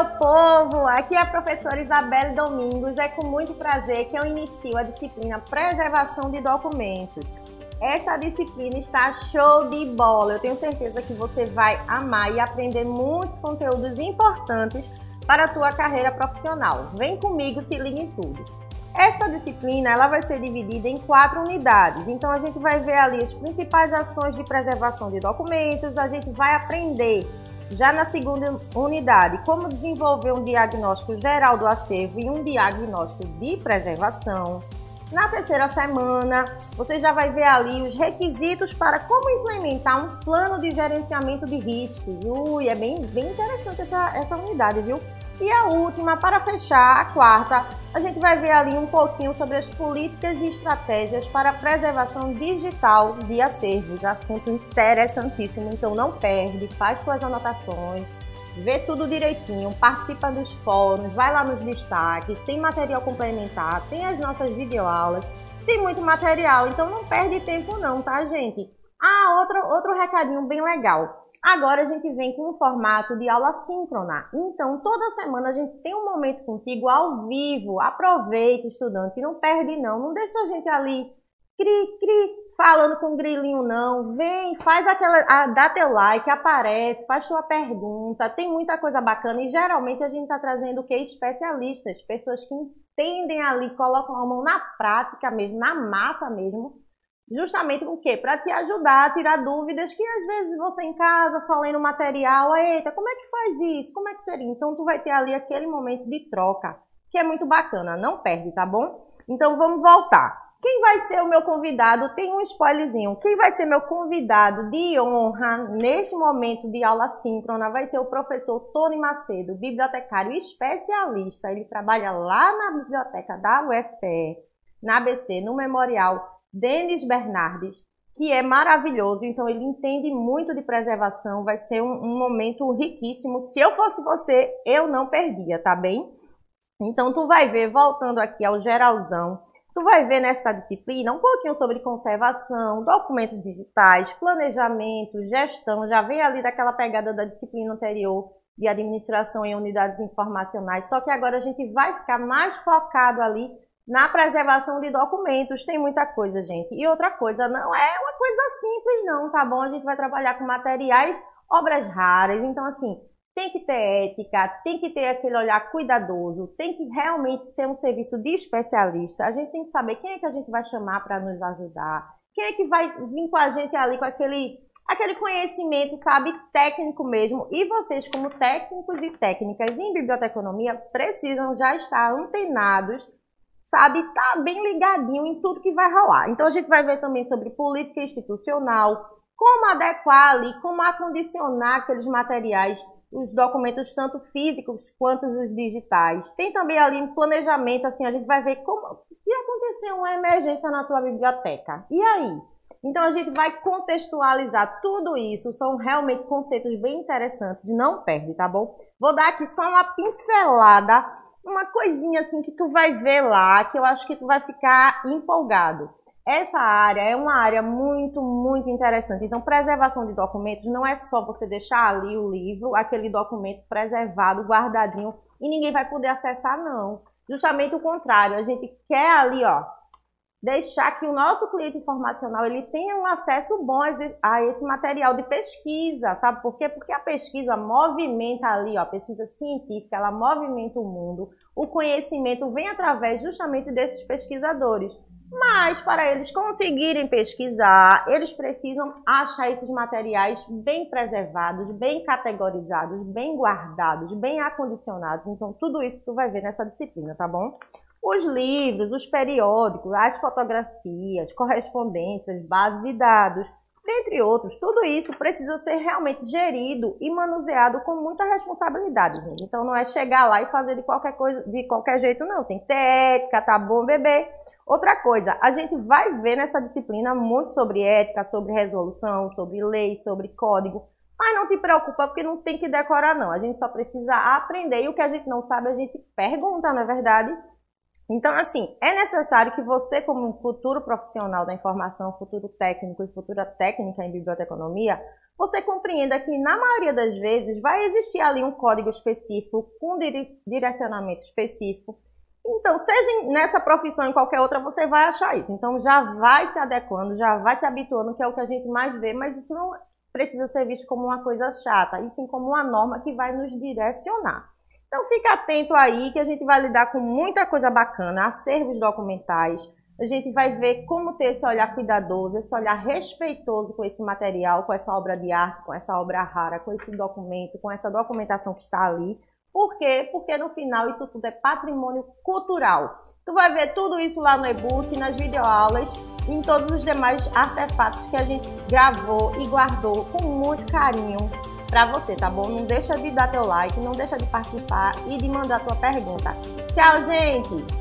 meu povo! Aqui é a professora Isabelle Domingos. É com muito prazer que eu inicio a disciplina Preservação de Documentos. Essa disciplina está show de bola. Eu tenho certeza que você vai amar e aprender muitos conteúdos importantes para a tua carreira profissional. Vem comigo, se ligue em tudo. Essa disciplina ela vai ser dividida em quatro unidades. Então a gente vai ver ali as principais ações de preservação de documentos, a gente vai aprender já na segunda unidade, como desenvolver um diagnóstico geral do acervo e um diagnóstico de preservação. Na terceira semana, você já vai ver ali os requisitos para como implementar um plano de gerenciamento de riscos. Ui, é bem, bem interessante essa, essa unidade, viu? E a última, para fechar, a quarta, a gente vai ver ali um pouquinho sobre as políticas e estratégias para a preservação digital de acervos. Assunto interessantíssimo, então não perde, faz suas anotações, vê tudo direitinho, participa dos fóruns, vai lá nos destaques, tem material complementar, tem as nossas videoaulas, tem muito material, então não perde tempo não, tá gente? Ah, outro, outro recadinho bem legal. Agora a gente vem com um formato de aula síncrona. Então, toda semana a gente tem um momento contigo ao vivo. Aproveita, estudante, não perde não. Não deixa a gente ali cri, cri, falando com grilinho não. Vem, faz aquela, a, dá teu like, aparece, faz sua pergunta. Tem muita coisa bacana e geralmente a gente está trazendo o que? Especialistas, pessoas que entendem ali, colocam a mão na prática mesmo, na massa mesmo Justamente o quê? Para te ajudar a tirar dúvidas que às vezes você em casa, só lendo material, eita, como é que faz isso? Como é que seria? Então tu vai ter ali aquele momento de troca, que é muito bacana, não perde, tá bom? Então vamos voltar. Quem vai ser o meu convidado? Tem um spoilerzinho. Quem vai ser meu convidado de honra neste momento de aula síncrona vai ser o professor Tony Macedo, bibliotecário especialista. Ele trabalha lá na biblioteca da UFPE, na ABC, no Memorial Denis Bernardes, que é maravilhoso, então ele entende muito de preservação, vai ser um, um, momento riquíssimo. Se eu fosse você, eu não perdia, tá bem? Então tu vai ver, voltando aqui ao geralzão, tu vai ver nessa disciplina um pouquinho sobre conservação, documentos digitais, planejamento, gestão, já vem ali daquela pegada da disciplina anterior de administração em unidades informacionais, só que agora a gente vai ficar mais focado ali na preservação de documentos. Tem muita coisa, gente. E outra coisa, não é uma coisa simples, não, tá bom? A gente vai trabalhar com materiais, obras raras. Então, assim, tem que ter ética, tem que ter aquele olhar cuidadoso, tem que realmente ser um serviço de especialista. A gente tem que saber quem é que a gente vai chamar para nos ajudar, quem é que vai vir com a gente ali com aquele, aquele conhecimento, sabe, técnico mesmo. E vocês, como técnicos e técnicas em biblioteconomia, precisam já estar antenados sabe, tá bem ligadinho em tudo que vai rolar. Então a gente vai ver também sobre política institucional, como adequar ali, como acondicionar aqueles materiais, os documentos tanto físicos quanto os digitais. Tem também ali um planejamento, assim, a gente vai ver como se acontecer uma emergência na tua biblioteca. E aí? Então a gente vai contextualizar tudo isso, são realmente conceitos bem interessantes, não perde, tá bom? Vou dar aqui só uma pincelada uma coisinha assim que tu vai ver lá, que eu acho que tu vai ficar empolgado. Essa área é uma área muito, muito interessante. Então, preservação de documentos não é só você deixar ali o livro, aquele documento preservado, guardadinho, e ninguém vai poder acessar, não. Justamente o contrário, a gente quer ali, ó, deixar que o nosso cliente informacional ele tenha um acesso bom a esse material de pesquisa, sabe por quê? Porque a pesquisa movimenta ali, ó, a pesquisa científica, ela movimenta o mundo, o conhecimento vem através justamente desses pesquisadores. Mas para eles conseguirem pesquisar, eles precisam achar esses materiais bem preservados, bem categorizados, bem guardados, bem acondicionados. Então, tudo isso tu vai ver nessa disciplina, tá bom? Os livros, os periódicos, as fotografias, correspondências, bases de dados, dentre outros, tudo isso precisa ser realmente gerido e manuseado com muita responsabilidade, gente. Então não é chegar lá e fazer de qualquer coisa, de qualquer jeito, não. Tem que ter ética, tá bom, bebê? Outra coisa, a gente vai ver nessa disciplina muito sobre ética, sobre resolução, sobre lei, sobre código. Mas não te preocupa porque não tem que decorar, não. A gente só precisa aprender e o que a gente não sabe a gente pergunta, não é verdade? Então, assim, é necessário que você, como um futuro profissional da informação, futuro técnico e futura técnica em biblioteconomia, você compreenda que, na maioria das vezes, vai existir ali um código específico, com direcionamento específico. Então, seja nessa profissão ou em qualquer outra, você vai achar isso. Então, já vai se adequando, já vai se habituando, que é o que a gente mais vê, mas isso não precisa ser visto como uma coisa chata, e sim como uma norma que vai nos direcionar. Então fica atento aí que a gente vai lidar com muita coisa bacana, acervos documentais. A gente vai ver como ter esse olhar cuidadoso, esse olhar respeitoso com esse material, com essa obra de arte, com essa obra rara, com esse documento, com essa documentação que está ali. Por quê? Porque no final isso tudo é patrimônio cultural. Tu vai ver tudo isso lá no e-book, nas videoaulas e em todos os demais artefatos que a gente gravou e guardou com muito carinho para você, tá bom? Não deixa de dar teu like, não deixa de participar e de mandar tua pergunta. Tchau, gente!